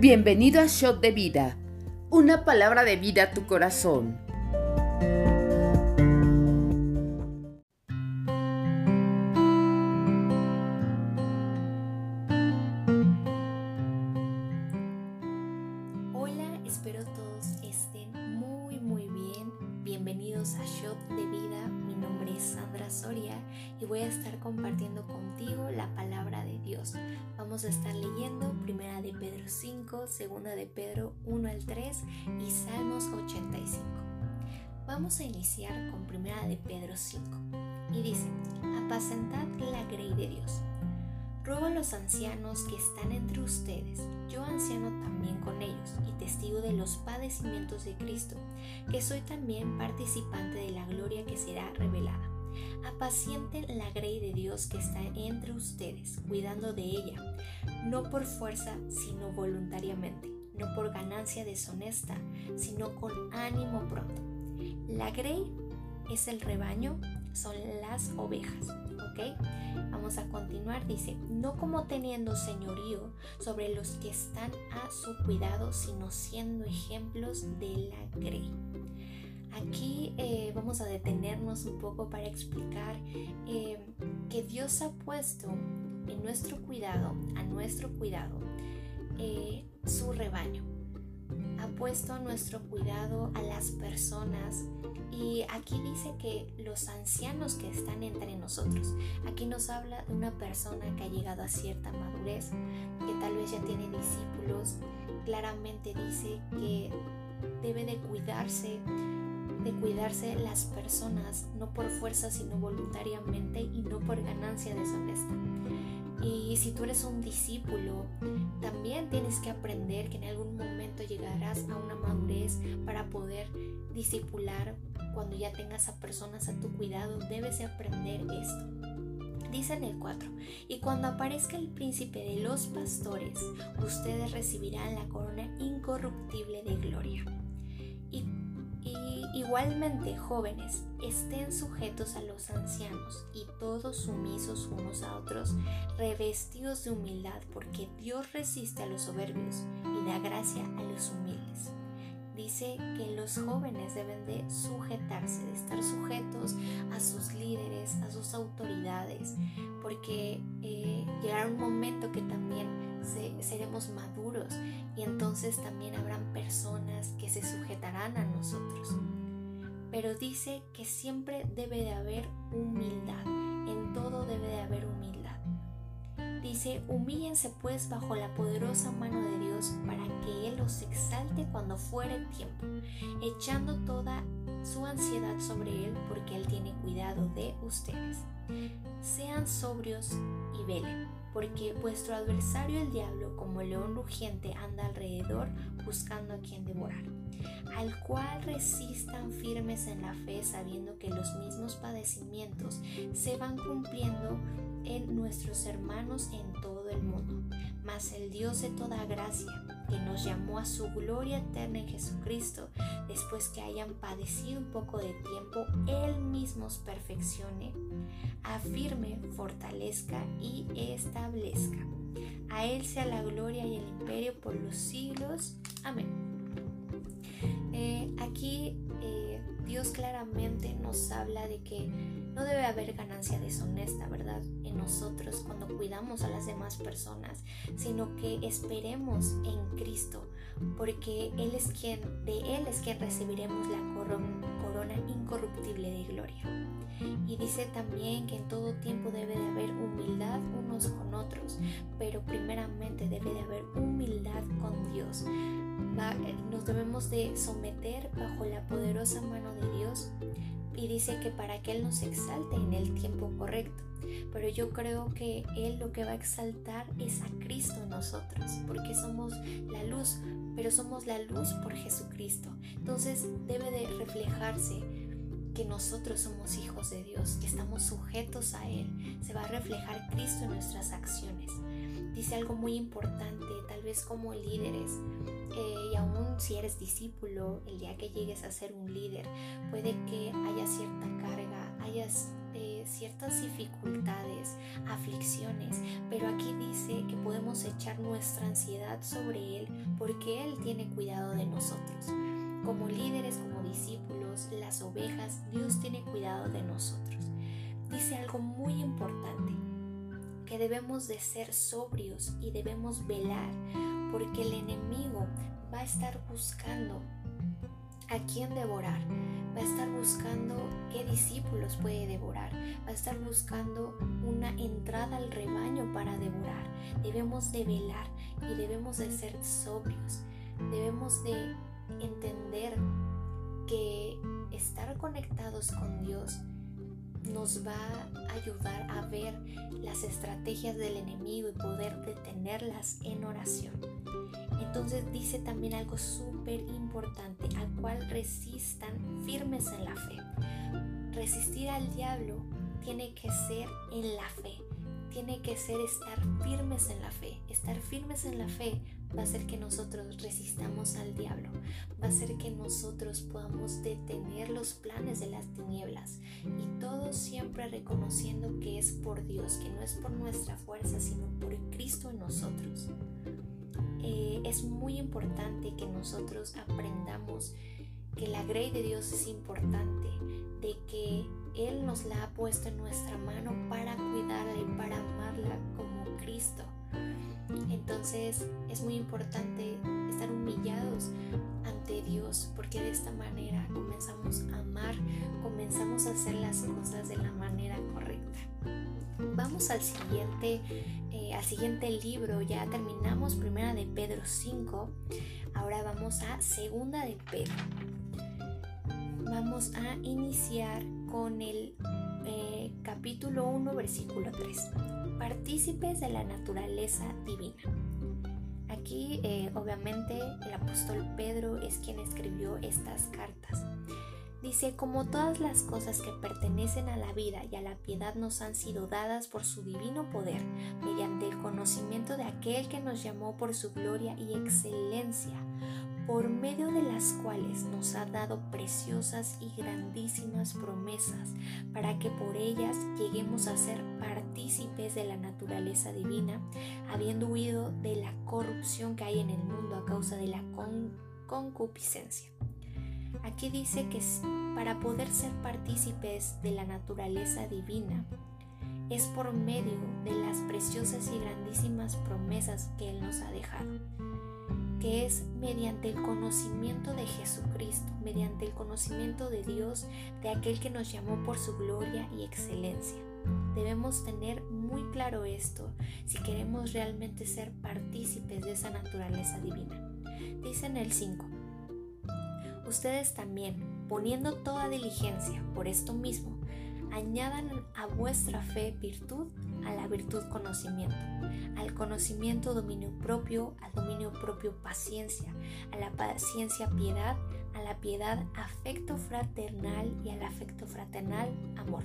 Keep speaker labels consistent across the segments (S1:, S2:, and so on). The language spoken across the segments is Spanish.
S1: Bienvenido a Shot de Vida, una palabra de vida a tu corazón.
S2: Vamos a iniciar con Primera de Pedro 5 y dice: Apacentad la grey de Dios. Ruego a los ancianos que están entre ustedes, yo anciano también con ellos y testigo de los padecimientos de Cristo, que soy también participante de la gloria que será revelada. Apacienten la grey de Dios que está entre ustedes, cuidando de ella, no por fuerza, sino voluntariamente, no por ganancia deshonesta, sino con ánimo pronto. La grey es el rebaño, son las ovejas, ¿ok? Vamos a continuar, dice, no como teniendo señorío sobre los que están a su cuidado, sino siendo ejemplos de la grey. Aquí eh, vamos a detenernos un poco para explicar eh, que Dios ha puesto en nuestro cuidado, a nuestro cuidado, eh, su rebaño. Ha puesto nuestro cuidado a las personas y aquí dice que los ancianos que están entre nosotros. Aquí nos habla de una persona que ha llegado a cierta madurez, que tal vez ya tiene discípulos. Claramente dice que debe de cuidarse de cuidarse las personas, no por fuerza, sino voluntariamente y no por ganancia deshonesta. Y si tú eres un discípulo, también tienes que aprender que en algún momento llegarás a una madurez para poder discipular cuando ya tengas a personas a tu cuidado. Debes de aprender esto. Dice en el 4, y cuando aparezca el príncipe de los pastores, ustedes recibirán la corona incorruptible de gloria. Y y igualmente, jóvenes, estén sujetos a los ancianos y todos sumisos unos a otros, revestidos de humildad, porque Dios resiste a los soberbios y da gracia a los humildes. Dice que los jóvenes deben de sujetarse, de estar sujetos a sus líderes, a sus autoridades, porque eh, llegará un momento que también seremos maduros y entonces también habrán personas que se sujetarán a nosotros. Pero dice que siempre debe de haber humildad, en todo debe de haber humildad. Dice, humíllense pues bajo la poderosa mano de Dios para que Él los exalte cuando fuere tiempo, echando toda su ansiedad sobre Él porque Él tiene cuidado de ustedes. Sean sobrios y velen porque vuestro adversario el diablo, como león rugiente, anda alrededor buscando a quien devorar, al cual resistan firmes en la fe, sabiendo que los mismos padecimientos se van cumpliendo en nuestros hermanos en todo el mundo. Mas el Dios de toda gracia, que nos llamó a su gloria eterna en Jesucristo, después que hayan padecido un poco de tiempo, Él mismo os perfeccione, afirme, fortalezca y establezca. A Él sea la gloria y el imperio por los siglos. Amén. Eh, aquí eh, Dios claramente nos habla de que no debe haber ganancia deshonesta, ¿verdad? En nosotros cuando cuidamos a las demás personas, sino que esperemos en Cristo, porque Él es quien, de Él es quien recibiremos la corona incorruptible de gloria. Y dice también que en todo tiempo debe de haber humildad unos con otros, pero primeramente debe de haber humildad con Dios. Nos debemos de someter bajo la poderosa mano de Dios y dice que para que Él nos exalte en el tiempo correcto. Pero yo creo que Él lo que va a exaltar es a Cristo en nosotros, porque somos la luz, pero somos la luz por Jesucristo. Entonces debe de reflejarse que nosotros somos hijos de Dios, que estamos sujetos a Él. Se va a reflejar Cristo en nuestras acciones. Dice algo muy importante, tal vez como líderes, eh, y aún si eres discípulo, el día que llegues a ser un líder, puede que haya cierta carga, hayas eh, ciertas dificultades, aflicciones, pero aquí dice que podemos echar nuestra ansiedad sobre Él porque Él tiene cuidado de nosotros. Como líderes, como discípulos, las ovejas, Dios tiene cuidado de nosotros. Dice algo muy importante, que debemos de ser sobrios y debemos velar, porque el enemigo va a estar buscando a quién devorar, va a estar buscando qué discípulos puede devorar, va a estar buscando una entrada al rebaño para devorar. Debemos de velar y debemos de ser sobrios, debemos de entender que estar conectados con Dios nos va a ayudar a ver las estrategias del enemigo y poder detenerlas en oración. Entonces dice también algo súper importante, al cual resistan firmes en la fe. Resistir al diablo tiene que ser en la fe, tiene que ser estar firmes en la fe. Estar firmes en la fe va a hacer que nosotros resistamos al diablo, va a hacer que nosotros podamos detener los planes de las tinieblas y todo siempre reconociendo que es por Dios, que no es por nuestra fuerza, sino por Cristo en nosotros. Eh, es muy importante que nosotros aprendamos que la grey de Dios es importante, de que Él nos la ha puesto en nuestra mano para cuidarla y para amarla como Cristo. Entonces es muy importante estar humillados ante Dios porque de esta manera comenzamos a amar, comenzamos a hacer las cosas de la manera correcta. Vamos al siguiente, eh, al siguiente libro, ya terminamos primera de Pedro 5, ahora vamos a segunda de Pedro. Vamos a iniciar con el eh, capítulo 1, versículo 3. Partícipes de la naturaleza divina. Aquí eh, obviamente el apóstol Pedro es quien escribió estas cartas. Dice, como todas las cosas que pertenecen a la vida y a la piedad nos han sido dadas por su divino poder, mediante el conocimiento de aquel que nos llamó por su gloria y excelencia, por medio de las cuales nos ha dado preciosas y grandísimas promesas, para que por ellas lleguemos a ser partícipes de la naturaleza divina, habiendo huido de la corrupción que hay en el mundo a causa de la concupiscencia. Aquí dice que para poder ser partícipes de la naturaleza divina, es por medio de las preciosas y grandísimas promesas que Él nos ha dejado, que es mediante el conocimiento de Jesucristo, mediante el conocimiento de Dios, de aquel que nos llamó por su gloria y excelencia. Debemos tener muy claro esto si queremos realmente ser partícipes de esa naturaleza divina. Dice en el 5, ustedes también, poniendo toda diligencia por esto mismo, añadan a vuestra fe virtud, a la virtud conocimiento, al conocimiento dominio propio, al dominio propio paciencia, a la paciencia piedad, a la piedad afecto fraternal y al afecto fraternal amor.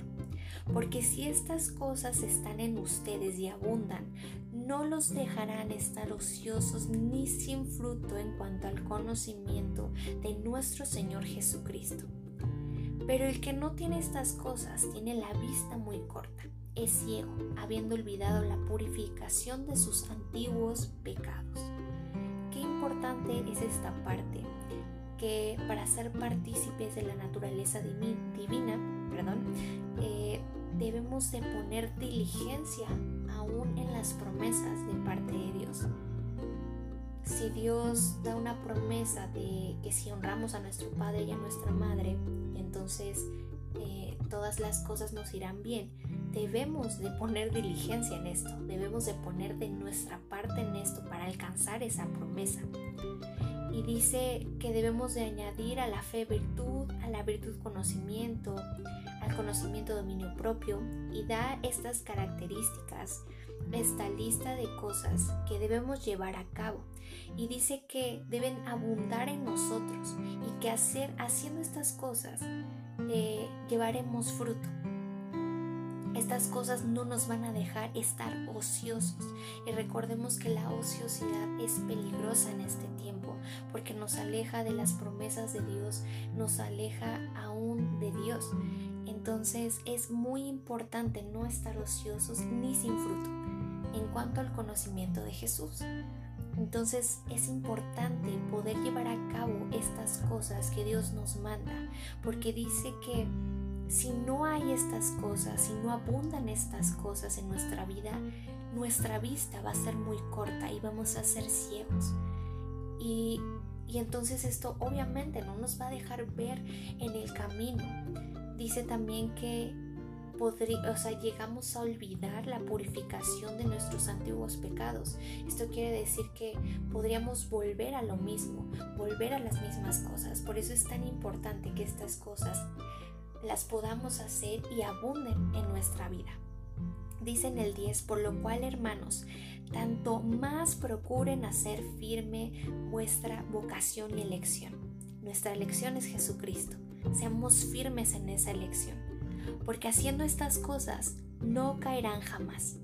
S2: Porque si estas cosas están en ustedes y abundan, no los dejarán estar ociosos ni sin fruto en cuanto al conocimiento de nuestro Señor Jesucristo. Pero el que no tiene estas cosas tiene la vista muy corta, es ciego, habiendo olvidado la purificación de sus antiguos pecados. Qué importante es esta parte, que para ser partícipes de la naturaleza divina, perdón, eh, debemos de poner diligencia aún en las promesas de parte de Dios. Si Dios da una promesa de que si honramos a nuestro Padre y a nuestra Madre, entonces eh, todas las cosas nos irán bien. Debemos de poner diligencia en esto, debemos de poner de nuestra parte en esto para alcanzar esa promesa. Y dice que debemos de añadir a la fe virtud, a la virtud conocimiento, al conocimiento dominio propio y da estas características, esta lista de cosas que debemos llevar a cabo. Y dice que deben abundar en nosotros y que hacer, haciendo estas cosas eh, llevaremos fruto. Estas cosas no nos van a dejar estar ociosos y recordemos que la ociosidad es peligrosa en este tiempo porque nos aleja de las promesas de Dios, nos aleja aún de Dios Entonces es muy importante no estar ociosos ni sin fruto en cuanto al conocimiento de Jesús. Entonces es importante poder llevar a cabo estas cosas que Dios nos manda, porque dice que si no hay estas cosas, si no abundan estas cosas en nuestra vida, nuestra vista va a ser muy corta y vamos a ser ciegos. Y, y entonces esto obviamente no nos va a dejar ver en el camino. Dice también que o sea, llegamos a olvidar la purificación de nuestros antiguos pecados. Esto quiere decir que podríamos volver a lo mismo, volver a las mismas cosas. Por eso es tan importante que estas cosas las podamos hacer y abunden en nuestra vida. Dice en el 10, por lo cual hermanos, tanto más procuren hacer firme vuestra vocación y elección. Nuestra elección es Jesucristo. Seamos firmes en esa elección porque haciendo estas cosas no caerán jamás,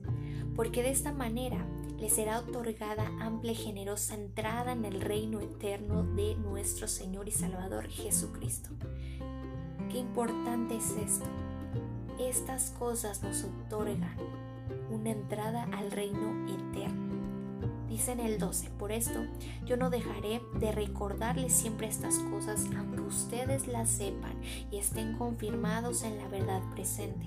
S2: porque de esta manera les será otorgada amplia y generosa entrada en el reino eterno de nuestro Señor y Salvador Jesucristo. Qué importante es esto. Estas cosas nos otorgan una entrada al reino eterno. Dice en el 12, por esto yo no dejaré de recordarles siempre estas cosas, aunque ustedes las sepan y estén confirmados en la verdad presente,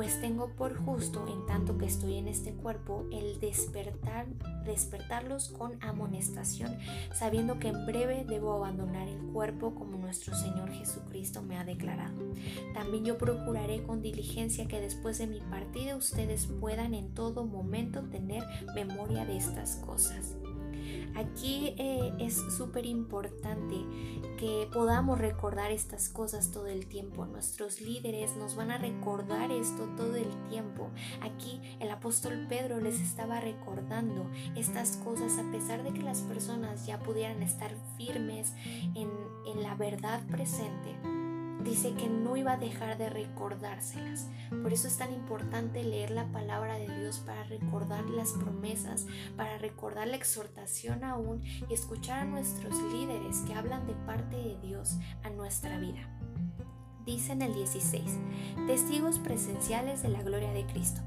S2: pues tengo por justo, en tanto que estoy en este cuerpo, el despertar, despertarlos con amonestación, sabiendo que en breve debo abandonar el cuerpo como nuestro Señor Jesucristo me ha declarado. También yo procuraré con diligencia que después de mi partida ustedes puedan en todo momento tener memoria de estas cosas. Aquí eh, es súper importante que podamos recordar estas cosas todo el tiempo. Nuestros líderes nos van a recordar esto todo el tiempo. Aquí el apóstol Pedro les estaba recordando estas cosas a pesar de que las personas ya pudieran estar firmes en, en la verdad presente dice que no iba a dejar de recordárselas. Por eso es tan importante leer la palabra de Dios para recordar las promesas, para recordar la exhortación aún y escuchar a nuestros líderes que hablan de parte de Dios a nuestra vida. Dice en el 16, testigos presenciales de la gloria de Cristo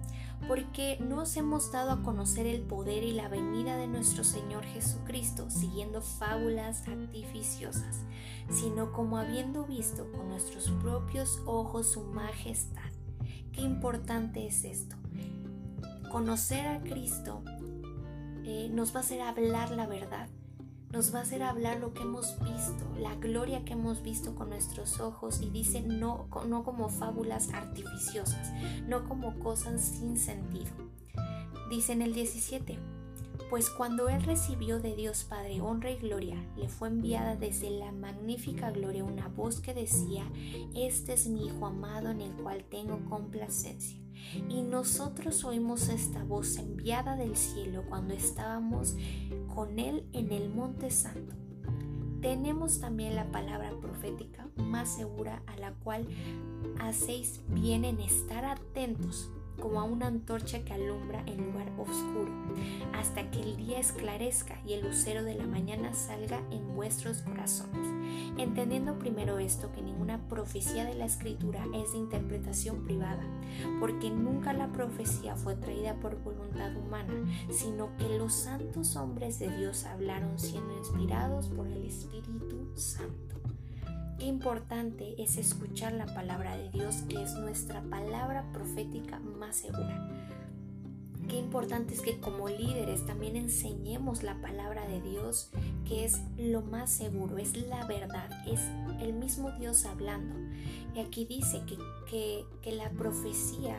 S2: porque nos hemos dado a conocer el poder y la venida de nuestro Señor Jesucristo siguiendo fábulas artificiosas, sino como habiendo visto con nuestros propios ojos su majestad. Qué importante es esto. Conocer a Cristo eh, nos va a hacer hablar la verdad, nos va a hacer hablar lo que hemos visto, la gloria que hemos visto con nuestros ojos y dice no, no como fábulas artificiosas, no como cosas sin sentido. Dice en el 17, pues cuando él recibió de Dios Padre honra y gloria, le fue enviada desde la magnífica gloria una voz que decía, este es mi Hijo amado en el cual tengo complacencia. Y nosotros oímos esta voz enviada del cielo cuando estábamos con Él en el Monte Santo. Tenemos también la palabra profética más segura a la cual hacéis bien en estar atentos como a una antorcha que alumbra en lugar oscuro, hasta que el día esclarezca y el lucero de la mañana salga en vuestros corazones. Entendiendo primero esto, que ninguna profecía de la escritura es de interpretación privada, porque nunca la profecía fue traída por voluntad humana, sino que los santos hombres de Dios hablaron siendo inspirados por el Espíritu Santo. Qué importante es escuchar la palabra de Dios, que es nuestra palabra profética más segura. Qué importante es que como líderes también enseñemos la palabra de Dios, que es lo más seguro, es la verdad, es el mismo Dios hablando. Y aquí dice que, que, la profecía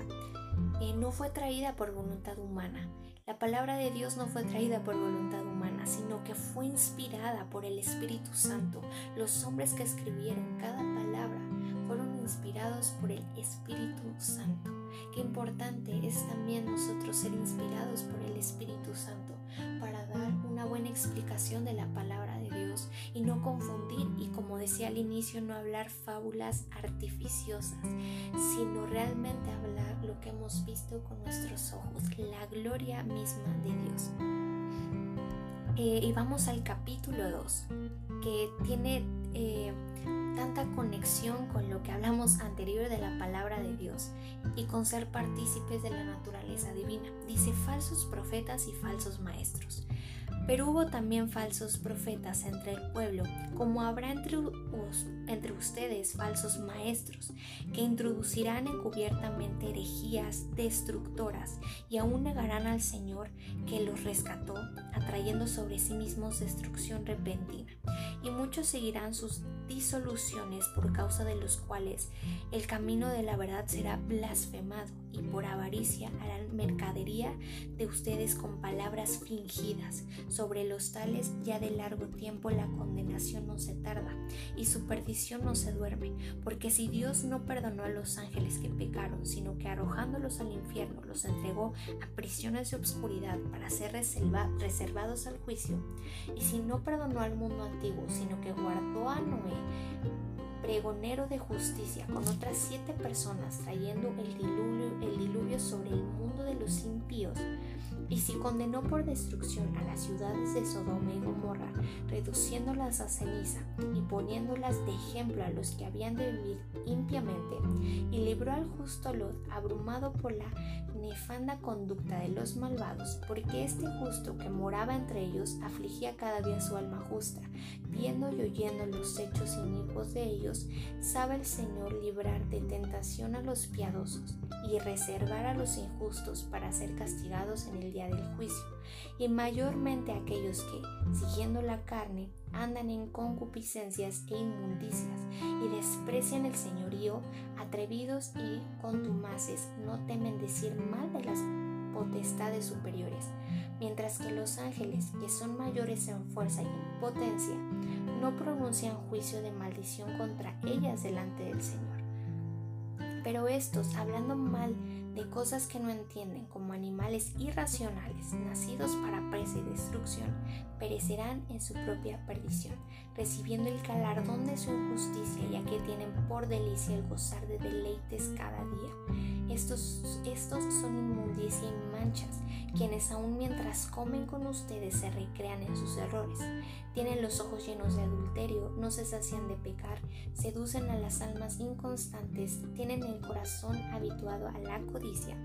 S2: eh, no fue traída por voluntad humana. La palabra de Dios no fue traída por voluntad humana, sino que fue inspirada por el Espíritu Santo. Los hombres que escribieron cada palabra fueron inspirados por el Espíritu Santo. Qué importante es también nosotros ser inspirados por el Espíritu Santo para dar una buena explicación de la palabra y no confundir y como decía al inicio no hablar fábulas artificiosas, sino realmente hablar lo que hemos visto con nuestros ojos, la gloria misma de Dios. Eh, y vamos al capítulo 2, que tiene eh, tanta conexión con lo que hablamos anterior de la palabra de Dios y con ser partícipes de la naturaleza divina. Dice falsos profetas y falsos maestros. Pero hubo también falsos profetas entre el pueblo, como habrá entre, entre, ustedes falsos maestros, que introducirán encubiertamente herejías destructoras y aún negarán al Señor que los rescató, atrayendo sobre sí mismos destrucción repentina. Y muchos seguirán sus disoluciones por causa de los cuales el camino de la verdad será blasfemado y por avaricia harán mercadería de ustedes con palabras fingidas. Sobre los tales ya de largo tiempo la condenación no se tarda y su perdición no se duerme, porque si Dios no perdonó a los ángeles que pecaron, sino que arrojándolos al infierno los entregó a prisiones de obscuridad para ser reservados al juicio, y si no perdonó al mundo antiguo, sino que guardó a Noé, pregonero de justicia, con otras siete personas trayendo el diluvio, sobre el mundo de los impíos, y si condenó por destrucción a las ciudades de Sodoma y Gomorra, reduciéndolas a ceniza y poniéndolas de ejemplo a los que habían de vivir impiamente, y libró al justo Lot abrumado por la nefanda conducta de los malvados, porque este justo que moraba entre ellos afligía cada día su alma justa, viendo y oyendo los hechos inicuos de ellos, sabe el Señor librar de tentación a los piadosos y reservar a los injustos para ser castigados en el día del juicio, y mayormente aquellos que, siguiendo la carne, andan en concupiscencias e inmundicias y desprecian el señorío, atrevidos y contumaces, no temen decir mal de las potestades superiores, mientras que los ángeles, que son mayores en fuerza y en potencia, no pronuncian juicio de maldición contra ellas delante del Señor. Pero estos, hablando mal de cosas que no entienden como animales irracionales nacidos para presa y destrucción, perecerán en su propia perdición, recibiendo el galardón de su injusticia, ya que tienen por delicia el gozar de deleites cada día. Estos, estos son inmundicia y manchas, quienes aun mientras comen con ustedes se recrean en sus errores. Tienen los ojos llenos de adulterio, no se sacian de pecar, seducen a las almas inconstantes, tienen el corazón habituado a la codicia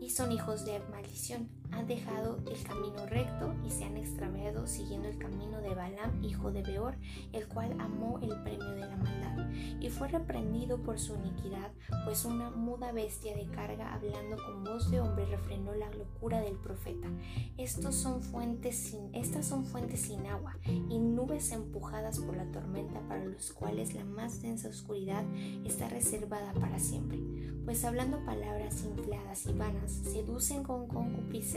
S2: y son hijos de maldición. Han dejado el camino recto y se han extraviado siguiendo el camino de Balaam, hijo de Beor, el cual amó el premio de la maldad y fue reprendido por su iniquidad, pues una muda bestia de carga hablando con voz de hombre refrenó la locura del profeta. Estos son fuentes estas son fuentes sin agua y nubes empujadas por la tormenta para los cuales la más densa oscuridad está reservada para siempre, pues hablando palabras infladas y vanas, seducen con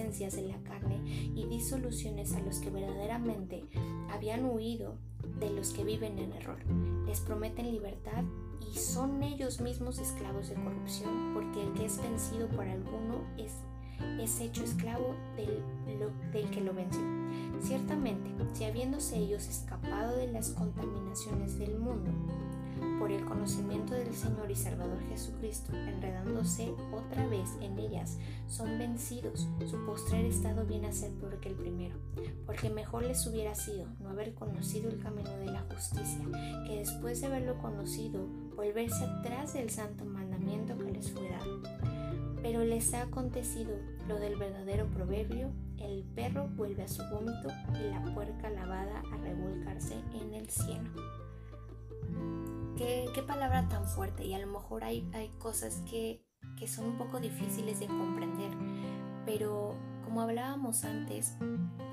S2: de la carne y disoluciones a los que verdaderamente habían huido de los que viven en error. Les prometen libertad y son ellos mismos esclavos de corrupción, porque el que es vencido por alguno es, es hecho esclavo del, del que lo venció. Ciertamente, si habiéndose ellos escapado de las contaminaciones del mundo, por el conocimiento del Señor y Salvador Jesucristo, enredándose otra vez en ellas, son vencidos. Su postrer estado viene a ser peor que el primero, porque mejor les hubiera sido no haber conocido el camino de la justicia, que después de haberlo conocido, volverse atrás del santo mandamiento que les fue dado. Pero les ha acontecido lo del verdadero proverbio, el perro vuelve a su vómito y la puerca lavada a revolcarse en el cielo. Qué, palabra tan fuerte y a lo mejor hay, hay cosas que, son un poco difíciles de comprender, pero como hablábamos antes,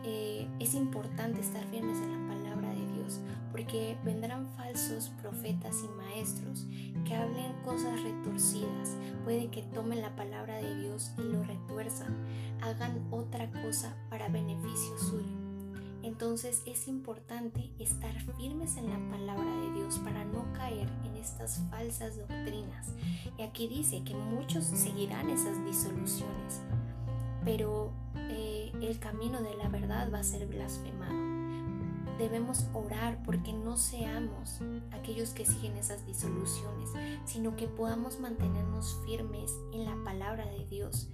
S2: eh, es importante estar firmes en la palabra de Dios, porque vendrán falsos profetas y maestros que hablen cosas puede que tomen la palabra de Dios y lo retuerzan, hagan otra cosa para beneficio suyo. Entonces es importante estar firmes en la palabra de Dios para no caer en estas falsas doctrinas. Y aquí dice que muchos seguirán esas disoluciones, pero eh, el camino de la verdad va a ser blasfemado. Debemos orar porque no seamos aquellos que siguen esas disoluciones, sino que podamos mantenernos firmes en la palabra de Dios,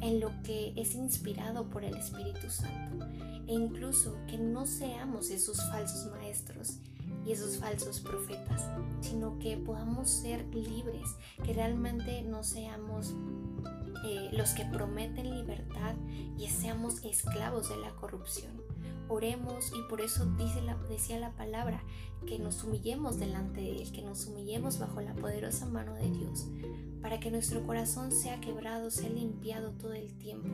S2: en lo que es inspirado por el Espíritu Santo e incluso que no seamos esos falsos maestros y esos falsos profetas, sino que podamos ser libres, que realmente no seamos eh, los que prometen libertad y seamos esclavos de la corrupción. Oremos y por eso dice la, decía la palabra, que nos humillemos delante de Él, que nos humillemos bajo la poderosa mano de Dios, para que nuestro corazón sea quebrado, sea limpiado todo el tiempo,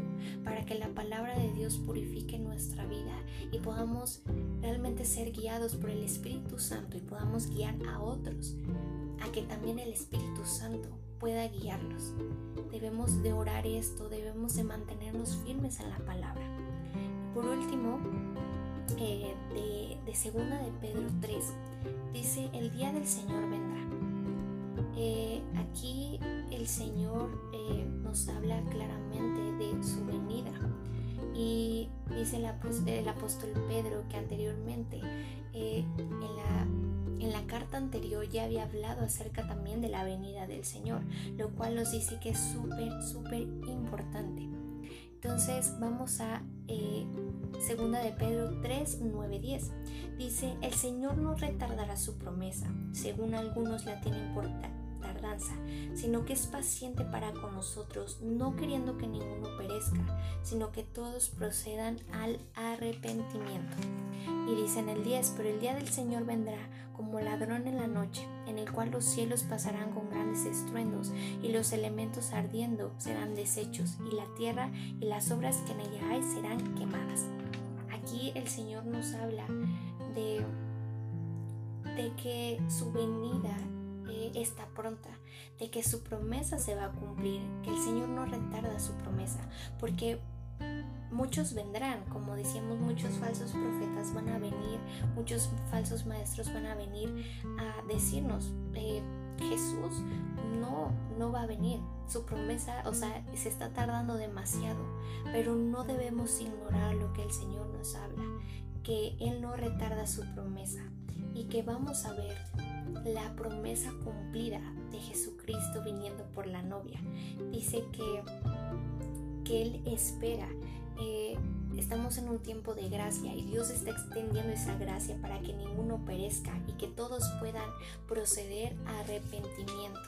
S2: para que la palabra de Dios purifique nuestra vida y podamos realmente ser guiados por el Espíritu Santo y podamos guiar a otros, a que también el Espíritu Santo pueda guiarnos. Debemos de orar esto, debemos de mantenernos firmes en la palabra. por último, eh, de, de, segunda de Pedro 3, dice, el día del Señor vendrá. Eh, aquí el Señor eh, nos habla claramente de su venida. Y dice el, apóstol Pedro que anteriormente en la en la carta anterior ya había hablado acerca también de la venida del Señor, lo cual nos dice que es súper, súper importante. Entonces vamos a segunda de Pedro 3, 9, 10. Dice, el Señor no retardará su promesa, según algunos la tienen por tardanza, sino que es paciente para con nosotros, no queriendo que ninguno perezca, sino que todos procedan al arrepentimiento. Y dice en el 10, pero el día del Señor vendrá como ladrón en la noche, en el cual los cielos pasarán con grandes estruendos, y los elementos ardiendo serán deshechos, y la tierra y las obras que en ella hay serán quemadas. Aquí el Señor nos habla de, que su venida eh, está pronta, de que su promesa se va a cumplir, que el Señor no retarda su promesa, porque muchos vendrán, como decíamos, muchos falsos profetas van a venir, muchos falsos maestros van a venir a decirnos, eh, Jesús no, no va a venir, su promesa, o sea, se está tardando demasiado, pero no debemos ignorar lo que el Señor nos habla, que Él no retarda su promesa y que vamos a ver la promesa cumplida de Jesucristo viniendo por la novia. Dice que, que Él espera eh, estamos en un tiempo de gracia y Dios está extendiendo esa gracia para que ninguno perezca y que todos puedan proceder a arrepentimiento.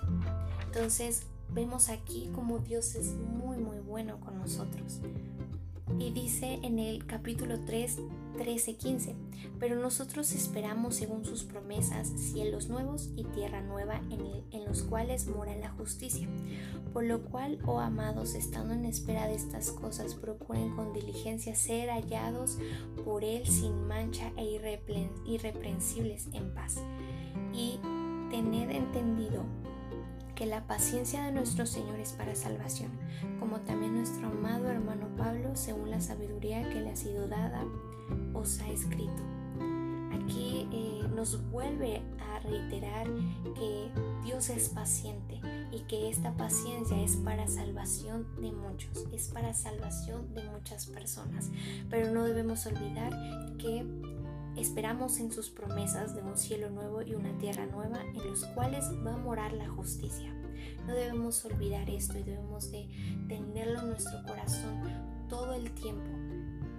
S2: Entonces vemos aquí como Dios es muy muy bueno con nosotros. Y dice en el capítulo 3, 13, 15, pero nosotros esperamos según sus promesas cielos nuevos y tierra nueva en, en los cuales mora la justicia. Por lo cual, oh amados, estando en espera de estas cosas, procuren con diligencia ser hallados por Él sin mancha e irreprensibles en paz. Y tened entendido que la paciencia de nuestro Señor es para salvación, como también nuestro amado hermano Pablo, según la sabiduría que le ha sido dada, os ha escrito. Aquí eh, nos vuelve a reiterar que Dios es paciente y que esta paciencia es para salvación de muchos, es para salvación de muchas personas. Pero no debemos olvidar que Esperamos en sus promesas de un cielo nuevo y una tierra nueva en los cuales va a morar la justicia. No debemos olvidar esto y debemos de tenerlo en nuestro corazón todo el tiempo,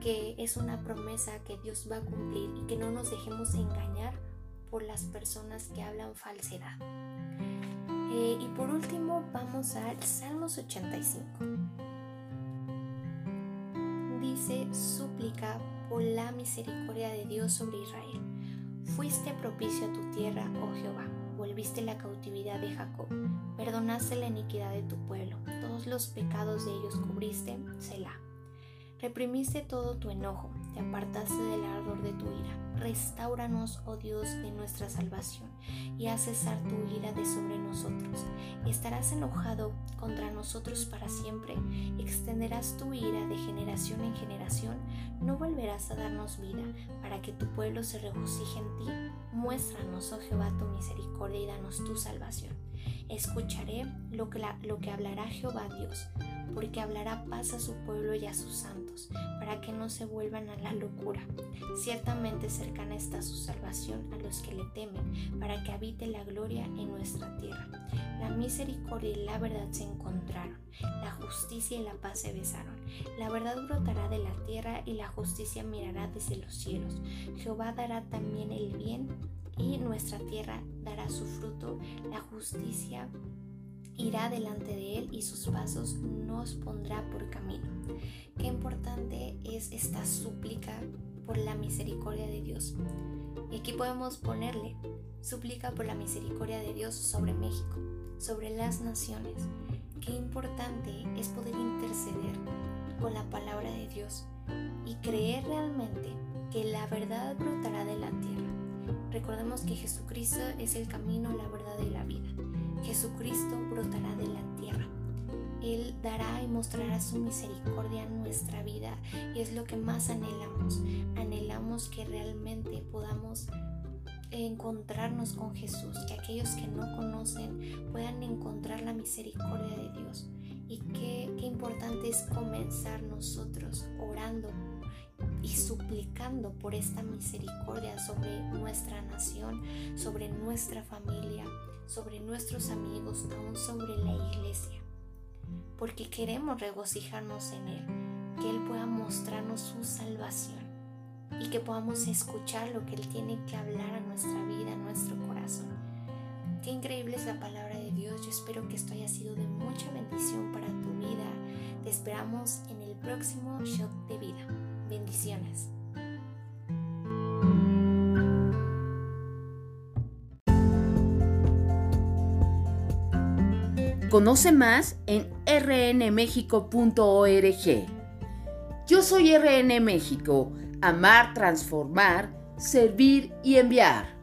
S2: que es una promesa que Dios va a cumplir y que no nos dejemos engañar por las personas que hablan falsedad. Eh, y por último vamos al Salmos 85. Dice, súplica por la misericordia de Dios sobre Israel. Fuiste propicio a tu tierra, oh Jehová, volviste la cautividad de Jacob, perdonaste la iniquidad de tu pueblo, todos los pecados de ellos cubriste, Selah. Reprimiste todo tu enojo, te apartaste del ardor de tu ira. Restauranos, oh Dios, de nuestra salvación, y haz cesar tu ira de sobre nosotros. Estarás enojado contra nosotros para siempre, extenderás tu ira de generación en generación, no volverás a darnos vida, para que tu pueblo se regocije en ti. Muéstranos, oh Jehová, tu misericordia y danos tu salvación. Escucharé lo que, lo que hablará Jehová Dios, porque hablará paz a su pueblo y a sus santos, para que no se vuelvan a la locura. Ciertamente cercana está su salvación a los que le temen, para que habite la gloria en nuestra tierra. La misericordia y la verdad se encontraron, la justicia y la paz se besaron. La verdad brotará de la tierra y la justicia mirará desde los cielos. Jehová dará también el bien y nuestra tierra dará su fruto, la justicia irá delante de él y sus pasos nos pondrá por camino. Qué importante es esta súplica por la misericordia de Dios. Y aquí podemos ponerle súplica por la misericordia de Dios sobre México, sobre las naciones. Qué importante es poder interceder con la palabra de Dios y creer realmente que la verdad brotará de la tierra. Recordemos que Jesucristo es el camino, la verdad y la vida. Jesucristo brotará de la tierra. Él dará y mostrará su misericordia en nuestra vida y es lo que más anhelamos. Anhelamos que realmente podamos encontrarnos con Jesús, que aquellos que no conocen puedan encontrar la misericordia de Dios. Y qué, qué importante es comenzar nosotros orando y suplicando por esta misericordia sobre nuestra nación, sobre nuestra familia, sobre nuestros amigos, aún sobre la iglesia. Porque queremos regocijarnos en Él, que Él pueda mostrarnos su salvación y que podamos escuchar lo que Él tiene que hablar a nuestra vida, a nuestro corazón. Qué increíble es la palabra de Dios. Yo espero que esto haya sido de mucha bendición para tu vida. Te esperamos en el próximo Shot de Vida. Bendiciones.
S1: Conoce más en rnmexico.org. Yo soy RN México, amar, transformar, servir y enviar.